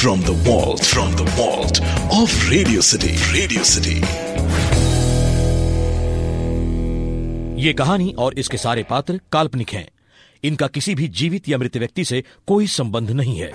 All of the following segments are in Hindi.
from the vault, from the vault of Radio City. Radio City. ये कहानी और इसके सारे पात्र काल्पनिक हैं इनका किसी भी जीवित या मृत व्यक्ति से कोई संबंध नहीं है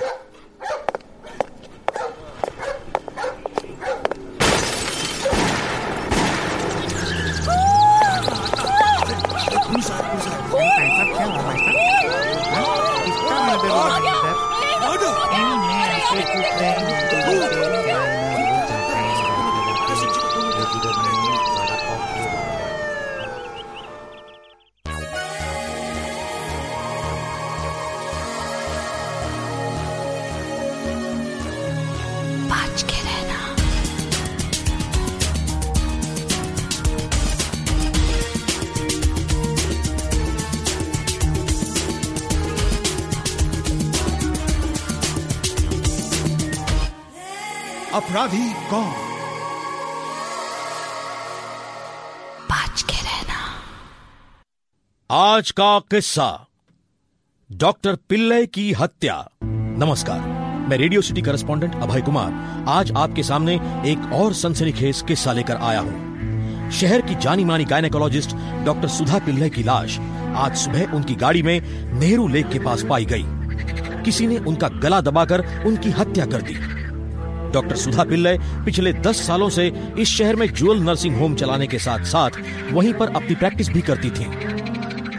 अपराधी कौन? बच के रहना। आज का किस्सा डॉक्टर पिल्लय की हत्या। नमस्कार मैं radio city correspondent Abhay Kumar. आज आपके सामने एक और सनसनीखेज किस्सा लेकर आया हूँ। शहर की जानी मानी गायनेकोलॉजिस्ट डॉक्टर सुधा पिल्लय की लाश आज सुबह उनकी गाड़ी में नेहरू लेक के पास पाई गई। किसी ने उनका गला दबाकर उनकी हत्या कर दी। डॉक्टर सुधा पिल्लय पिछले 10 सालों से इस शहर में जुअल नर्सिंग होम चलाने के साथ साथ वहीं पर अपनी प्रैक्टिस भी करती थीं।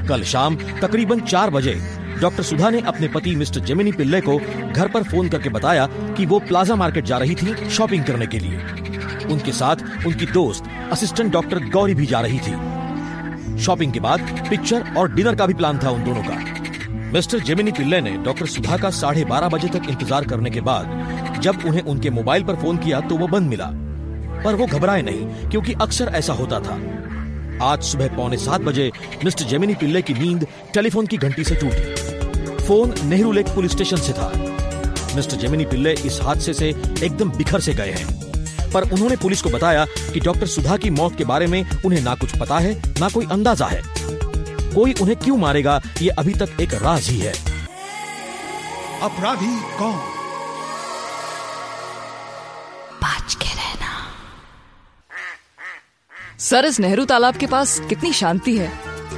कल शाम तकरीबन चार बजे डॉक्टर सुधा ने अपने पति मिस्टर जेमिनी पिल्ले को घर पर फ़ोन करके बताया कि वो प्लाजा मार्केट जा रही थी शॉपिंग करने के लिए। उनके साथ उनकी दोस्त, असिस्टेंट डॉक्टर गौरी भी जा रही थी। शॉपिंग के बाद पिक्चर और डिनर का भी प्लान था उन दोनों का। मिस्टर जेमिनी पिल्ले ने डॉक्टर सुधा का साढ़े बारह बजे तक इंतज़ार करने के बाद जब उन्हें उनके मोबाइल पर फ़ोन किया तो वो बंद मिला। पर वो घबराए नहीं, क्योंकि अक्सर ऐसा होता था। आज सुबह पौने सात बजे मिस्टर जेमिनी पिल्ले की नींद टेलीफोन की घंटी से टूटी। Phone Nehru lake police station से था। मिस्टर जेमिनी पिल्ले इस हादसे से एकदम बिखर से गए हैं। पर उन्होंने पुलिस को बताया कि डॉक्टर सुधा की मौत के बारे में उन्हें ना कुछ पता है, ना कोई अंदाज़ा है। कोई उन्हें क्यों मारेगा, ये अभी तक एक राज ही है। अपराधी कौन? सर इस नेहरू तालाब के पास कितनी शांति है।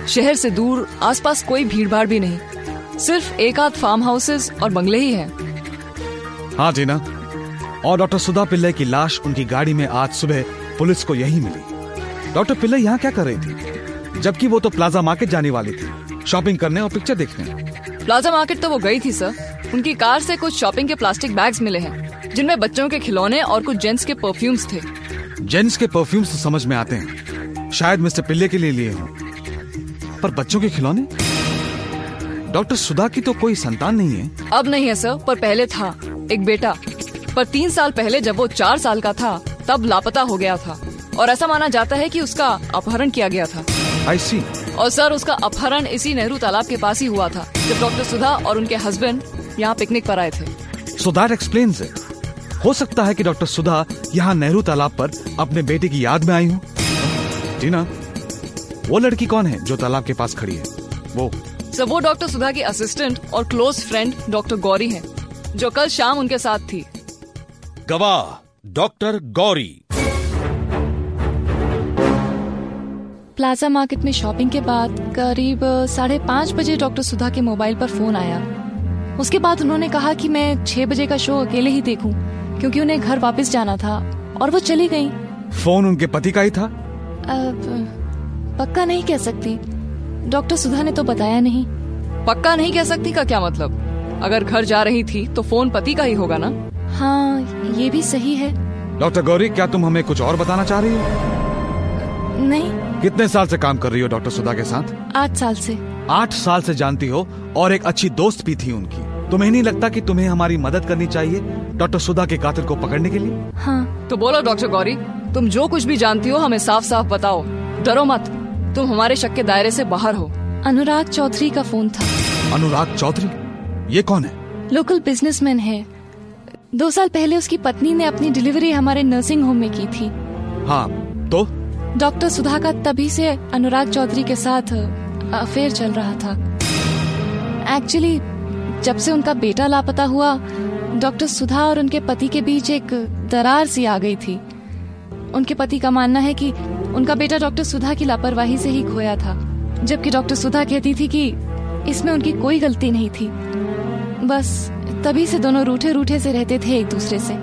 शहर से दूर आसपास कोई भीड़ भाड़ भी नहीं। सिर्फ़ एक आध फार्म हाउसेस और बंगले ही हैं। हाँ जीना। और डॉक्टर सुधा पिल्ले की लाश उनकी गाड़ी में आज सुबह पुलिस को यही मिली। डॉक्टर पिल्ले यहाँ क्या कर रही थी? जबकि वो तो प्लाजा मार्केट जाने वाली थी। शॉपिंग करने और पिक्चर देखने। प्लाजा मार्केट तो वो गई थी सर। उनकी कार से कुछ शॉपिंग के प्लास्टिक बैग्स मिले हैं जिनमें बच्चों के खिलौने और कुछ जेंट्स के परफ्यूम्स थे। जेंट्स के परफ्यूम्स तो समझ में आते हैं। शायद मिस्टर पिल्ले के लिए लिए हों। पर बच्चों के खिलौने? डॉक्टर सुधा की तो कोई संतान नहीं है। अब नहीं है सर पर पहले था। एक बेटा। पर तीन साल पहले जब वो चार साल का था तब लापता हो गया था। और ऐसा माना जाता है कि उसका अपहरण किया गया था। आई सी और सर उसका अपहरण इसी नेहरू तालाब के पास ही हुआ था जब डॉक्टर सुधा और उनके हस्बैंड यहाँ पिकनिक पर आए थे। सो दैट एक्सप्लेन्स इट हो सकता है कि डॉक्टर सुधा यहाँ नेहरू तालाब पर अपने बेटे की याद में आई हूँ। टीना वो लड़की कौन है जो तालाब के पास खड़ी है? वो। सर वो डॉक्टर सुधा की असिस्टेंट और क्लोज फ्रेंड डॉक्टर गौरी है जो कल शाम उनके साथ थी। गवाह डॉक्टर गौरी। प्लाजा मार्केट में शॉपिंग के बाद करीब साढ़े पाँच बजे डॉक्टर सुधा के मोबाइल पर फ़ोन आया। उसके बाद उन्होंने कहा कि मैं छह बजे का शो अकेले ही देखूँ। क्योंकि उन्हें घर वापस जाना था और वो चली गई। फ़ोन उनके पति का ही था? अब पक्का नहीं कह सकती। डॉक्टर सुधा ने तो बताया नहीं। पक्का नहीं कह सकती का क्या मतलब? अगर घर जा रही थी तो फ़ोन पति का ही होगा ना? हाँ ये भी सही है। डॉक्टर गौरी क्या तुम हमें कुछ और बताना चाह रही हो? नहीं। कितने साल से काम कर रही हो डॉक्टर सुधा के साथ? आठ साल से। आठ साल से जानती हो और एक अच्छी दोस्त भी थी उनकी। तुम्हें नहीं लगता कि तुम्हें हमारी मदद करनी चाहिए डॉक्टर सुधा के कातिल को पकड़ने के लिए? हाँ। तो बोलो डॉक्टर गौरी तुम जो कुछ भी जानती हो हमें साफ़ साफ़ बताओ। डरो मत तुम हमारे शक के दायरे से बाहर हो। अनुराग चौधरी का फ़ोन था। अनुराग चौधरी? ये कौन है? लोकल बिजनेसमैन है। दो साल पहले उसकी पत्नी ने अपनी डिलीवरी हमारे नर्सिंग होम में की थी। हाँ तो? डॉक्टर सुधा का तभी से अनुराग चौधरी के साथ अफेयर चल रहा था। एक्चुअली जब से उनका बेटा लापता हुआ डॉक्टर सुधा और उनके पति के बीच एक दरार सी आ गई थी। उनके पति का मानना है कि उनका बेटा डॉक्टर सुधा की लापरवाही से ही खोया था जबकि डॉक्टर सुधा कहती थी कि इसमें उनकी कोई गलती नहीं थी। बस तभी से दोनों रूठे रूठे से रहते थे एक दूसरे से।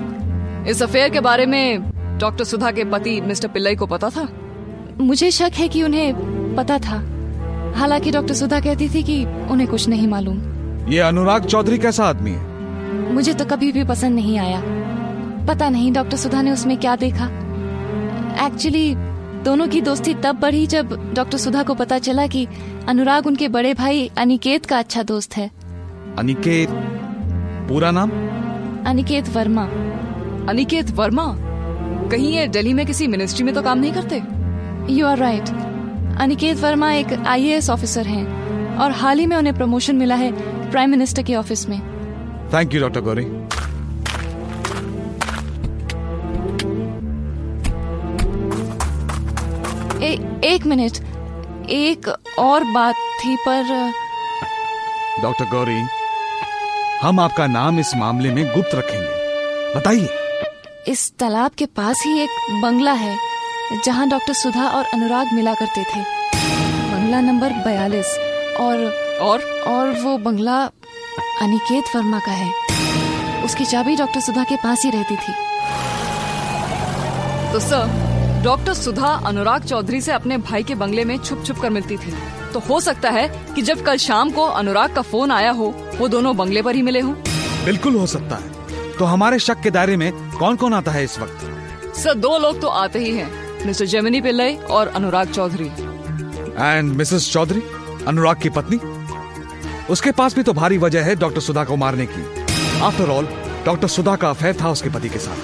इस अफेयर के बारे में डॉक्टर सुधा के पति मिस्टर पिल्लई को पता था? मुझे शक है कि उन्हें पता था। हालाँकि डॉक्टर सुधा कहती थी कि उन्हें कुछ नहीं मालूम। ये अनुराग चौधरी कैसा आदमी है? मुझे तो कभी भी पसंद नहीं आया। पता नहीं डॉक्टर सुधा ने उसमें क्या देखा। एक्चुअली दोनों की दोस्ती तब बढ़ी जब डॉक्टर सुधा को पता चला कि अनुराग उनके बड़े भाई अनिकेत का अच्छा दोस्त है। अनिकेत पूरा नाम? अनिकेत वर्मा। अनिकेत वर्मा? कहीं ये दिल्ली में किसी मिनिस्ट्री में तो काम नहीं करते? You are right Aniket Varma एक आईएएस ऑफिसर हैं और हाल ही में उन्हें प्रमोशन मिला है प्राइम मिनिस्टर के ऑफ़िस में। थैंक यू डॉक्टर गौरी ए, एक मिनट एक और बात थी पर डॉक्टर गौरी हम आपका नाम इस मामले में गुप्त रखेंगे। बताइए। इस तालाब के पास ही एक बंगला है जहाँ डॉक्टर सुधा और अनुराग मिला करते थे। बंगला नंबर बयालीस और और? और वो बंगला अनिकेत वर्मा का है। उसकी चाबी डॉक्टर सुधा के पास ही रहती थी। तो सर डॉक्टर सुधा अनुराग चौधरी से अपने भाई के बंगले में छुप छुप कर मिलती थी। तो हो सकता है कि जब कल शाम को अनुराग का फ़ोन आया हो वो दोनों बंगले पर ही मिले हों। बिल्कुल हो सकता है। तो हमारे शक के दायरे में कौन कौन आता है इस वक्त? सर दो लोग तो आते ही हैं मिस्टर जेमिनी पिल्लई और अनुराग चौधरी। एंड मिसेस चौधरी अनुराग की पत्नी? उसके पास भी तो भारी वजह है डॉक्टर सुधा को मारने की। आफ्टर ऑल डॉक्टर सुधा का अफेयर था उसके पति के साथ।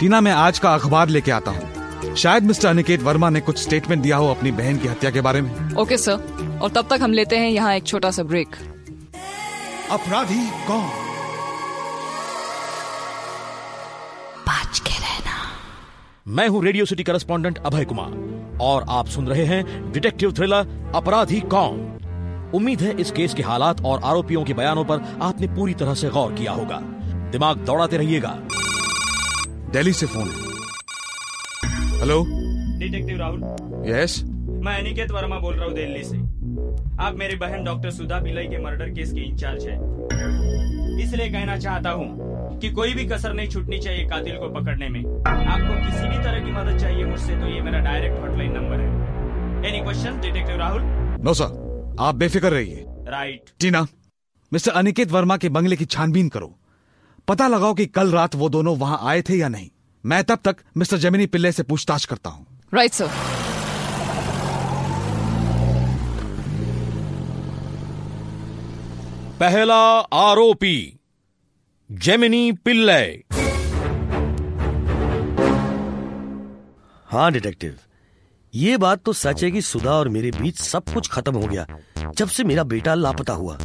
टीना मैं आज का अखबार लेके आता हूँ। शायद मिस्टर अनिकेत वर्मा ने कुछ स्टेटमेंट दिया हो अपनी बहन की हत्या के बारे में। ओके सर और तब तक हम लेते हैं यहाँ एक छोटा सा ब्रेक अपराधी कौन? बच के रहना। मैं हूँ Radio City correspondent Abhay Kumar. और आप सुन रहे हैं डिटेक्टिव थ्रिलर अपराधी कौन? उम्मीद है इस केस के हालात और आरोपियों के बयानों पर आपने पूरी तरह से गौर किया होगा। दिमाग दौड़ाते रहिएगा। दिल्ली से phone hello? Detective Rahul. Yes? मैं अनिकेत वर्मा बोल रहा हूँ दिल्ली से। आप मेरी बहन डॉक्टर सुधा पिल्लई के मर्डर केस के इंचार्ज हैं। इसलिए कहना चाहता हूँ कि कोई भी कसर नहीं छूटनी चाहिए कातिल को पकड़ने में। आपको किसी भी तरह की मदद चाहिए मुझसे तो ये मेरा डायरेक्ट हॉटलाइन नंबर है। Any question detective Rahul no sir आप बेफिक्र रहिए। Right Tina Mr Aniket Varma के बंगले की छानबीन करो। पता लगाओ कि कल रात वो दोनों वहाँ आए थे या नहीं। मैं तब तक मिस्टर जमिनी पिल्ले से पूछताछ करता हूँ। राइट सर पहला आरोपी जेमिनी पिल्लय हाँ डिटेक्टिव। ये बात तो सच है कि सुधा और मेरे बीच सब कुछ खत्म हो गया जब से मेरा बेटा लापता हुआ।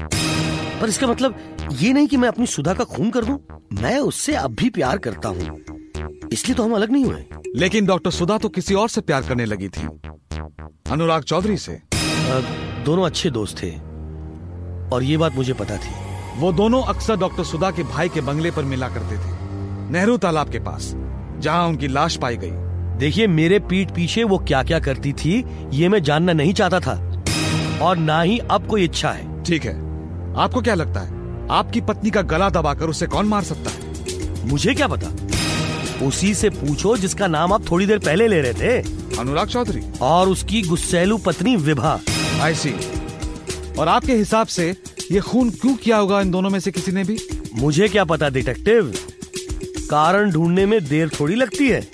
पर इसका मतलब ये नहीं कि मैं अपनी सुधा का खून कर दूँ मैं उससे अब भी प्यार करता हूँ। इसलिए तो हम अलग नहीं हुए। लेकिन डॉक्टर सुधा तो किसी और से प्यार करने लगी थी अनुराग चौधरी से। अ, दोनों अच्छे दोस्त थे और ये बात मुझे पता थी। वो दोनों अक्सर डॉक्टर सुधा के भाई के बंगले पर मिला करते थे। नेहरू तालाब के पास जहाँ उनकी लाश पाई गई। देखिए मेरे पीठ पीछे वो क्या क्या करती थी ये मैं जानना नहीं चाहता था। और ना ही अब कोई इच्छा है। ठीक है। आपको क्या लगता है? आपकी पत्नी का गला दबाकर उसे कौन मार सकता है? मुझे क्या पता? उसी से पूछो जिसका नाम आप थोड़ी देर पहले ले रहे थे। अनुराग चौधरी। और उसकी गुस्सेलू पत्नी विभा। आई सी और आपके हिसाब से ये खून क्यों किया होगा इन दोनों में से किसी ने भी? मुझे क्या पता डिटेक्टिव? कारण ढूँढने में देर थोड़ी लगती है।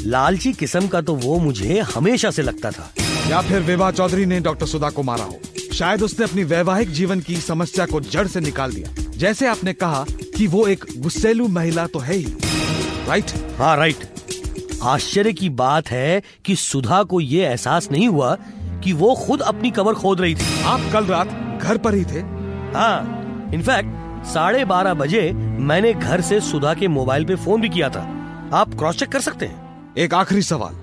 लालची किस्म का तो वो मुझे हमेशा से लगता था। या फिर विवाह चौधरी ने डॉक्टर सुधा को मारा हो। शायद उसने अपनी वैवाहिक जीवन की समस्या को जड़ से निकाल दिया। जैसे आपने कहा कि वो एक गुस्सेलू महिला तो है ही। राइट हाँ राइट आश्चर्य की बात है कि सुधा को ये एहसास नहीं हुआ कि वो खुद अपनी कबर खोद रही थी। आप कल रात घर पर ही थे। हाँ इनफैक्ट साढ़े बारह बजे मैंने घर से सुधा के मोबाइल पे फ़ोन भी किया था। आप क्रॉस चेक कर सकते हैं। एक आखिरी सवाल।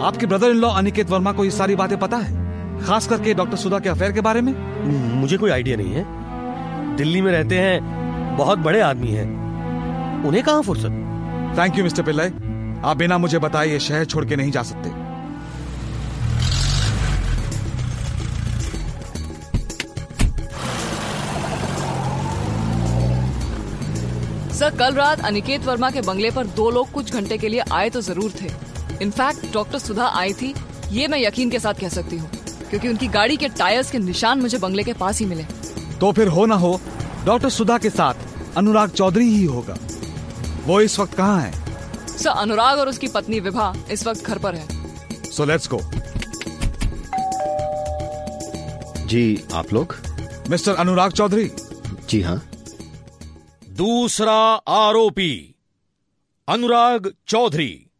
आपके brother in law Aniket Varma को ये सारी बातें पता है? खास करके डॉक्टर सुधा के अफेयर के बारे में? मुझे कोई आइडिया नहीं है। दिल्ली में रहते हैं बहुत बड़े आदमी हैं। उन्हें कहाँ फुर्सत? थैंक यू मिस्टर पिल्लई आप बिना मुझे बताए ये शहर छोड़ के नहीं जा सकते। सर कल रात अनिकेत वर्मा के बंगले पर दो लोग कुछ घंटे के लिए आए तो ज़रूर थे। इनफैक्ट डॉक्टर सुधा आई थी ये मैं यकीन के साथ कह सकती हूँ क्योंकि उनकी गाड़ी के टायर्स के निशान मुझे बंगले के पास ही मिले। तो फिर हो ना हो डॉक्टर सुधा के साथ अनुराग चौधरी ही होगा। वो इस वक्त कहाँ है? सर अनुराग और उसकी पत्नी विभा इस वक्त घर पर है। सो लेट्स गो जी आप लोग? मिस्टर अनुराग चौधरी? जी हाँ। दूसरा आरोपी अनुराग चौधरी।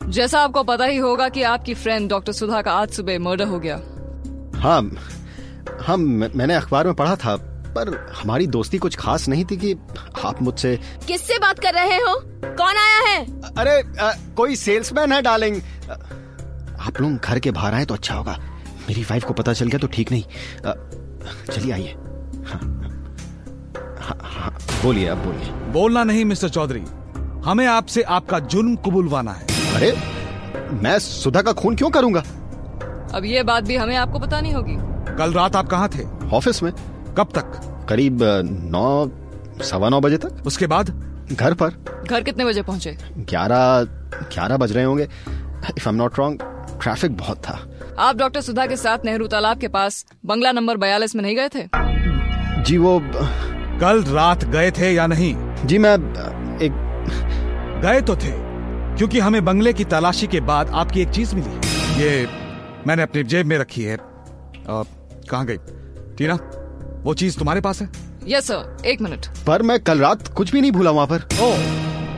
जैसा आपको पता ही होगा कि आपकी फ्रेंड डॉक्टर सुधा का आज सुबह मर्डर हो गया। हाँ हम मैंने अखबार में पढ़ा था पर हमारी दोस्ती कुछ खास नहीं थी कि आप मुझसे किससे बात कर रहे हो? कौन आया है? अरे आ, कोई सेल्समैन है डार्लिंग आप लोग घर के बाहर आए तो अच्छा होगा। मेरी वाइफ को पता चल गया तो ठीक नहीं। आ, चलिए आइए। हाँ, हाँ, हाँ, बोलिए अब बोलिए। बोलना नहीं मिस्टर चौधरी। हमें आपसे आपका जुर्म कबूलवाना है। अरे मैं सुधा का खून क्यों करूँगा? अब ये बात भी हमें आपको बतानी होगी। कल रात आप कहाँ थे? ऑफ़िस में। कब तक? करीब नौ सवा नौ बजे तक। उसके बाद? घर पर। घर कितने बजे पहुँचे? ग्यारह ग्यारह बज रहे होंगे। If I am not wrong traffic बहुत था। आप डॉक्टर सुधा के साथ नेहरू तालाब के पास बंगला नंबर बयालीस में नहीं गए थे? जी वो कल रात गए थे या नहीं? जी मैं एक गए तो थे क्योंकि हमें बंगले की तलाशी के बाद आपकी एक चीज़ मिली। ये मैंने अपनी जेब में रखी है। कहाँ गई? टीना वो चीज़ तुम्हारे पास है? यस सर एक मिनट। पर मैं कल रात कुछ भी नहीं भूला वहाँ पर। ओ,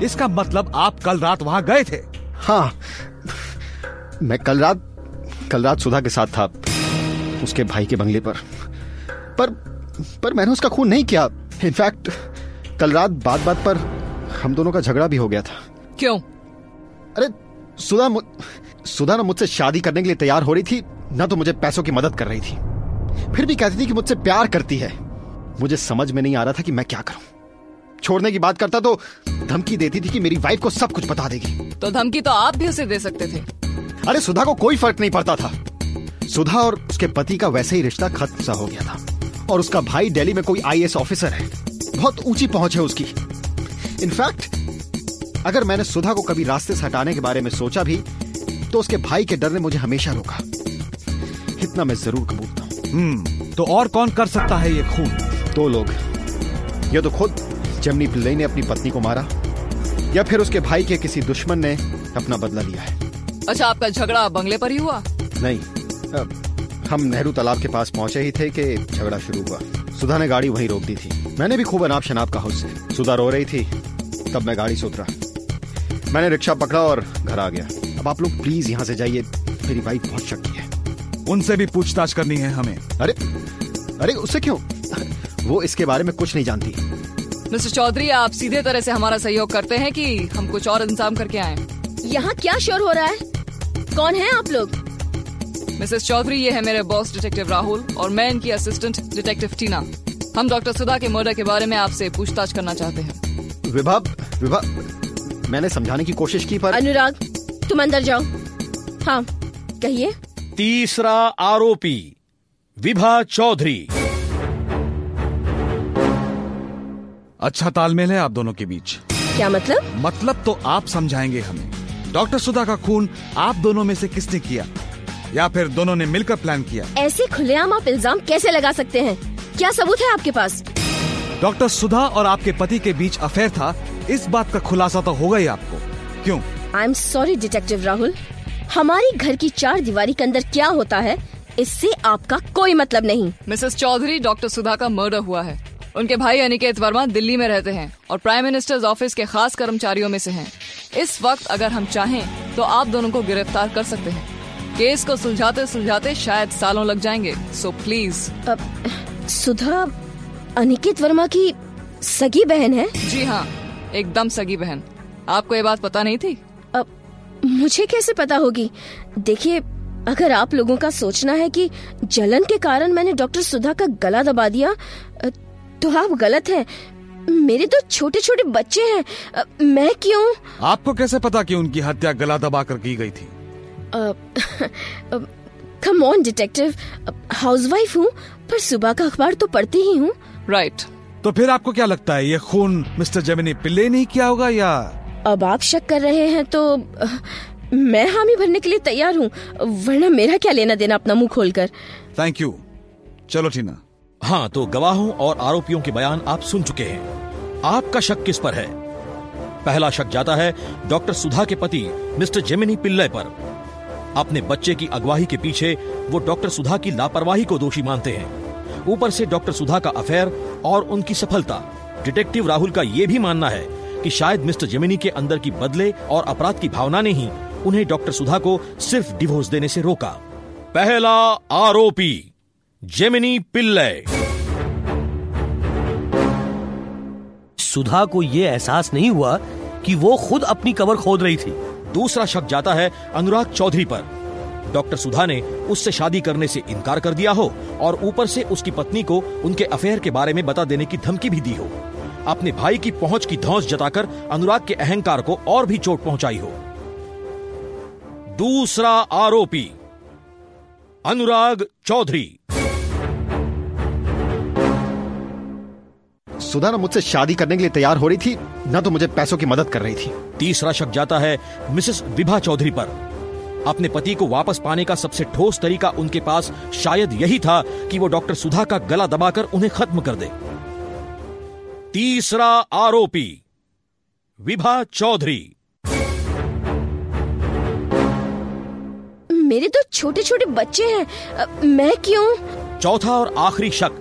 इसका मतलब आप कल रात वहाँ गए थे? हाँ मैं कल रात कल रात सुधा के साथ था उसके भाई के बंगले पर। पर पर मैंने उसका खून नहीं किया। इनफैक्ट कल रात बात बात पर हम दोनों का झगड़ा भी हो गया था। क्यों? अरे सुधा मु... सुधा ना मुझसे शादी करने के लिए तैयार हो रही थी ना तो मुझे पैसों की मदद कर रही थी। फिर भी कहती थी कि मुझसे प्यार करती है। मुझे समझ में नहीं आ रहा था कि मैं क्या करूँ। छोड़ने की बात करता तो धमकी देती थी कि मेरी वाइफ को सब कुछ बता देगी। तो धमकी तो आप भी उसे दे सकते थे। अरे सुधा को कोई फ़र्क नहीं पड़ता था। सुधा और उसके पति का वैसे ही रिश्ता खत्म सा हो गया था। और उसका भाई दिल्ली में कोई आईएएस ऑफिसर है। बहुत ऊँची पहुँच है उसकी। इनफैक्ट अगर मैंने सुधा को कभी रास्ते से हटाने के बारे में सोचा भी तो उसके भाई के डर ने मुझे हमेशा रोका। इतना मैं ज़रूर कबूलता हूँ। हम्म तो और कौन कर सकता है ये खून? दो लोग। या तो खुद जमनी पिल्लई ने अपनी पत्नी को मारा या फिर उसके भाई के किसी दुश्मन ने अपना बदला लिया है। अच्छा आपका झगड़ा बंगले पर ही हुआ? नहीं हम नेहरू तालाब के पास पहुँचे ही थे कि झगड़ा शुरू हुआ। सुधा ने गाड़ी वहीं रोक दी थी। मैंने भी खूब अनाप शनाप कहा उससे। सुधा रो रही थी तब मैं गाड़ी से उतरा। मैंने रिक्शा पकड़ा और घर आ गया। अब आप लोग प्लीज़ यहाँ से जाइए मेरी वाइफ बहुत शक्की है। उनसे भी पूछताछ करनी है हमें। अरे अरे उससे क्यों? वो इसके बारे में कुछ नहीं जानती। मिस्टर चौधरी आप सीधे तरह से हमारा सहयोग करते हैं कि हम कुछ और इंतज़ाम करके आए। यहाँ क्या शोर हो रहा है? कौन है आप लोग? मिसेस चौधरी ये है मेरे बॉस डिटेक्टिव राहुल और मैं इनकी असिस्टेंट डिटेक्टिव टीना हम डॉक्टर सुधा के मर्डर के बारे में आपसे पूछताछ करना चाहते हैं। विभा विभा मैंने समझाने की कोशिश की पर अनुराग तुम अंदर जाओ। हाँ कहिए। तीसरा आरोपी विभा चौधरी। अच्छा तालमेल है आप दोनों के बीच। क्या मतलब? मतलब तो आप समझाएँगे हमें। डॉक्टर सुधा का खून आप दोनों में से किसने किया? या फिर दोनों ने मिलकर प्लान किया? ऐसे खुलेआम आप इल्ज़ाम कैसे लगा सकते हैं? क्या सबूत है आपके पास? डॉक्टर सुधा और आपके पति के बीच अफेयर था? इस बात का खुलासा तो होगा ही आपको। क्यों? I am sorry detective Rahul हमारी घर की चार दीवारी के अंदर क्या होता है इससे आपका कोई मतलब नहीं। मिसेस चौधरी डॉक्टर सुधा का मर्डर हुआ है। उनके भाई अनिकेत वर्मा दिल्ली में रहते हैं और प्राइम मिनिस्टर्स ऑफ़िस के खास कर्मचारियों में से हैं। इस वक्त अगर हम चाहें तो आप दोनों को गिरफ़्तार कर सकते हैं। केस को सुलझाते सुलझाते शायद सालों लग जाएँगे सो प्लीज़ सुधा अनिकेत वर्मा की सगी बहन है? जी हाँ एकदम सगी बहन। आपको ये बात पता नहीं थी? अब मुझे कैसे पता होगी? देखिए अगर आप लोगों का सोचना है कि जलन के कारण मैंने डॉक्टर सुधा का गला दबा दिया तो आप गलत हैं। मेरे तो छोटे छोटे बच्चे हैं। मैं क्यों? आपको कैसे पता कि उनकी हत्या गला दबा कर की गई थी? कम ऑन डिटेक्टिव हाउसवाइफ हूँ पर सुबह का अखबार तो पढ़ती ही हूँ। Right right. तो फिर आपको क्या लगता है ये खून मिस्टर जेमिनी पिल्ले ने किया होगा या? अब आप शक कर रहे हैं तो मैं हामी भरने के लिए तैयार हूँ। वरना मेरा क्या लेना देना अपना मुँह खोलकर? थैंक यू चलो टीना। हाँ तो गवाहों और आरोपियों के बयान आप सुन चुके हैं। आपका शक किस पर है? पहला शक जाता है डॉक्टर सुधा के पति, मिस्टर जेमिनी पिल्लय पर। अपने बच्चे की अगवाही के पीछे वो डॉक्टर सुधा की लापरवाही को दोषी मानते हैं। ऊपर से डॉक्टर सुधा का अफेयर और उनकी सफलता। डिटेक्टिव राहुल का ये भी मानना है कि शायद मिस्टर जेमिनी के अंदर की बदले और अपराध की भावना ने ही उन्हें डॉक्टर सुधा को सिर्फ़ डिवोर्स देने से रोका। पहला आरोपी। जेमिनी पिल्लय सुधा को यह एहसास नहीं हुआ कि वो खुद अपनी कबर खोद रही थी। दूसरा शक जाता है अनुराग चौधरी पर। डॉक्टर सुधा ने उससे शादी करने से इनकार कर दिया हो और ऊपर से उसकी पत्नी को उनके अफेयर के बारे में बता देने की धमकी भी दी हो। अपने भाई की पहुँच की धौंस जताकर अनुराग के अहंकार को और भी चोट पहुंचाई हो। दूसरा आरोपी अनुराग चौधरी। सुधा ना मुझसे शादी करने के लिए तैयार हो रही थी न तो मुझे पैसों की मदद कर रही थी। तीसरा शक जाता है मिसेस विभा चौधरी पर। अपने पति को वापस पाने का सबसे ठोस तरीका उनके पास शायद यही था कि वो डॉक्टर सुधा का गला दबाकर उन्हें खत्म कर दे। तीसरा आरोपी विभा चौधरी। मेरे तो छोटे छोटे बच्चे हैं। मैं क्यों? चौथा और आखिरी शक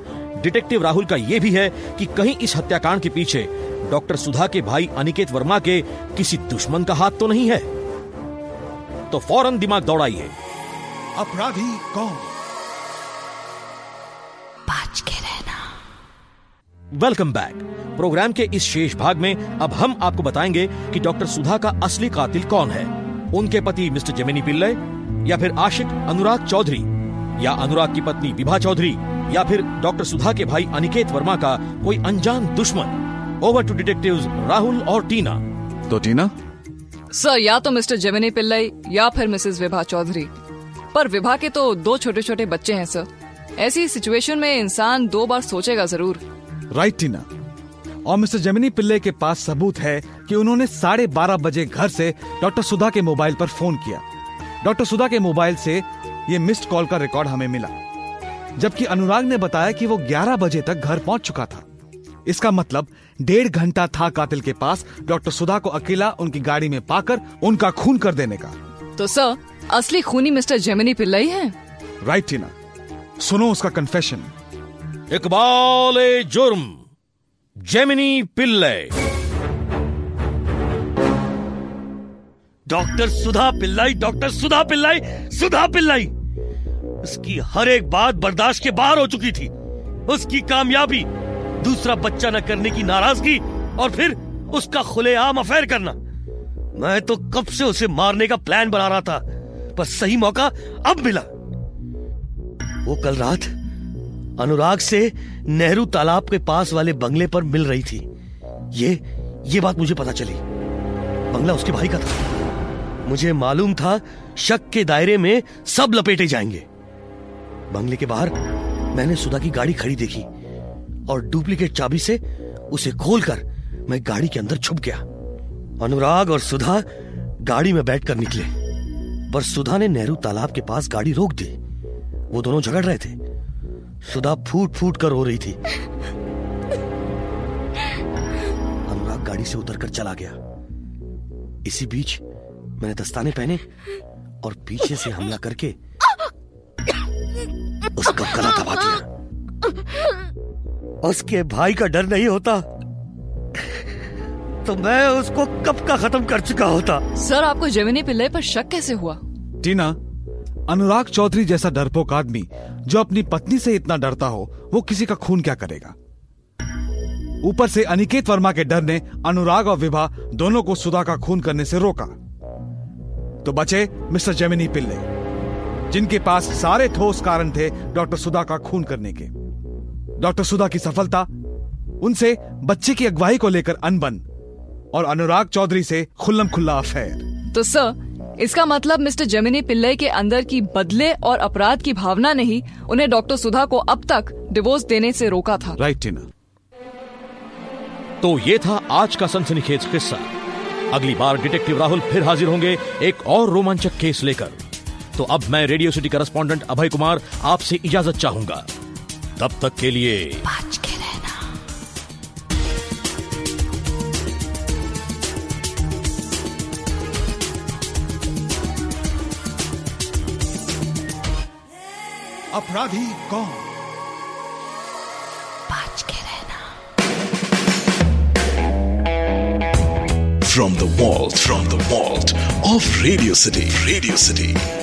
डिटेक्टिव राहुल का यह भी है कि कहीं इस हत्याकांड के पीछे डॉक्टर सुधा के भाई अनिकेत वर्मा के किसी दुश्मन का हाथ तो नहीं है। तो फ़ौरन दिमाग दौड़ाइए। अपराधी कौन? बच के रहना। Welcome back. प्रोग्राम के इस शेष भाग में अब हम आपको बताएँगे कि डॉक्टर सुधा का असली कातिल कौन है। उनके पति मिस्टर जेमिनी पिल्लय या फिर आशिक अनुराग चौधरी या अनुराग की पत्नी विभा चौधरी। या फिर डॉक्टर सुधा के भाई अनिकेत वर्मा का कोई अनजान दुश्मन। ओवर टू डिटेक्टिव्स राहुल और टीना। तो टीना? सर या तो मिस्टर जेमिनी पिल्लई या फिर मिसेस विभा चौधरी। पर विभा के तो दो छोटे छोटे बच्चे हैं सर ऐसी सिचुएशन में इंसान दो बार सोचेगा ज़रूर। Right Tina. और मिस्टर जेमिनी पिल्ले के पास सबूत है कि उन्होंने साढ़े बारह बजे घर से डॉक्टर सुधा के मोबाइल पर फ़ोन किया। डॉक्टर सुधा के मोबाइल से ये मिस्ड कॉल का रिकॉर्ड हमें मिला। जबकि अनुराग ने बताया कि वो 11 बजे तक घर पहुँच चुका था। इसका मतलब डेढ़ घंटा था कातिल के पास डॉक्टर सुधा को अकेला उनकी गाड़ी में पाकर उनका खून कर देने का। तो सर असली खूनी मिस्टर जेमिनी पिल्लई है? राइट टीना सुनो उसका कन्फेशन इकबाल जुर्म Gemini Pillai. Doctor Sudha Pillai doctor Sudha Pillai Sudha Pillai. उसकी हर एक बात बर्दाश्त के बाहर हो चुकी थी। उसकी कामयाबी, दूसरा बच्चा न करने की नाराज़गी और फिर उसका खुलेआम अफेयर करना। मैं तो कब से उसे मारने का प्लान बना रहा था, पर सही मौका अब मिला। वो कल रात अनुराग से नेहरू तालाब के पास वाले बंगले पर मिल रही थी। ये ये बात मुझे पता चली। बंगला उसके भाई का था। मुझे मालूम था शक के दायरे में सब लपेटे जाएँगे। बंगले के बाहर मैंने सुधा की गाड़ी खड़ी देखी और डुप्लीकेट चाबी से उसे खोलकर मैं गाड़ी के अंदर छुप गया। अनुराग और सुधा गाड़ी में बैठकर निकले। पर सुधा ने नेहरू तालाब के पास गाड़ी रोक दी। वो दोनों झगड़ रहे थे। सुधा फूट फूट कर रो रही थी। अनुराग गाड़ी से उतरकर चला गया। इसी बीच मैंने दस्ताने पहने और पीछे से हमला करके उसका गला दबा दिया। उसके भाई का डर नहीं होता। तो मैं उसको कब का खत्म कर चुका होता? सर आपको जेमिनी पिल्लई पर शक कैसे हुआ? टीना अनुराग चौधरी जैसा डरपोक आदमी जो अपनी पत्नी से इतना डरता हो वो किसी का खून क्या करेगा? ऊपर से अनिकेत वर्मा के डर ने अनुराग और विभा दोनों को सुधा का खून करने से रोका। तो बचे मिस्टर जेमिनी पिल्ले। जिनके पास सारे ठोस कारण थे डॉक्टर सुधा का खून करने के। डॉक्टर सुधा की सफलता उनसे बच्चे की अगुवाई को लेकर अनबन और अनुराग चौधरी से खुल्लम खुल्ला अफेयर। तो सर इसका मतलब मिस्टर जमिनी पिल्लई के अंदर की बदले और अपराध की भावना ने ही उन्हें डॉक्टर सुधा को अब तक डिवोर्स देने से रोका था। राइट टीना तो ये था आज का सनसनीखेज किस्सा। अगली बार डिटेक्टिव राहुल फिर हाजिर होंगे एक और रोमांचक केस लेकर। तो अब मैं Radio City correspondent Abhay Kumar आपसे इजाज़त चाहूँगा। तब तक के लिए बच के रहना। अपराधी कौन? बच के रहना। From the vault, from the vault of Radio City Radio City.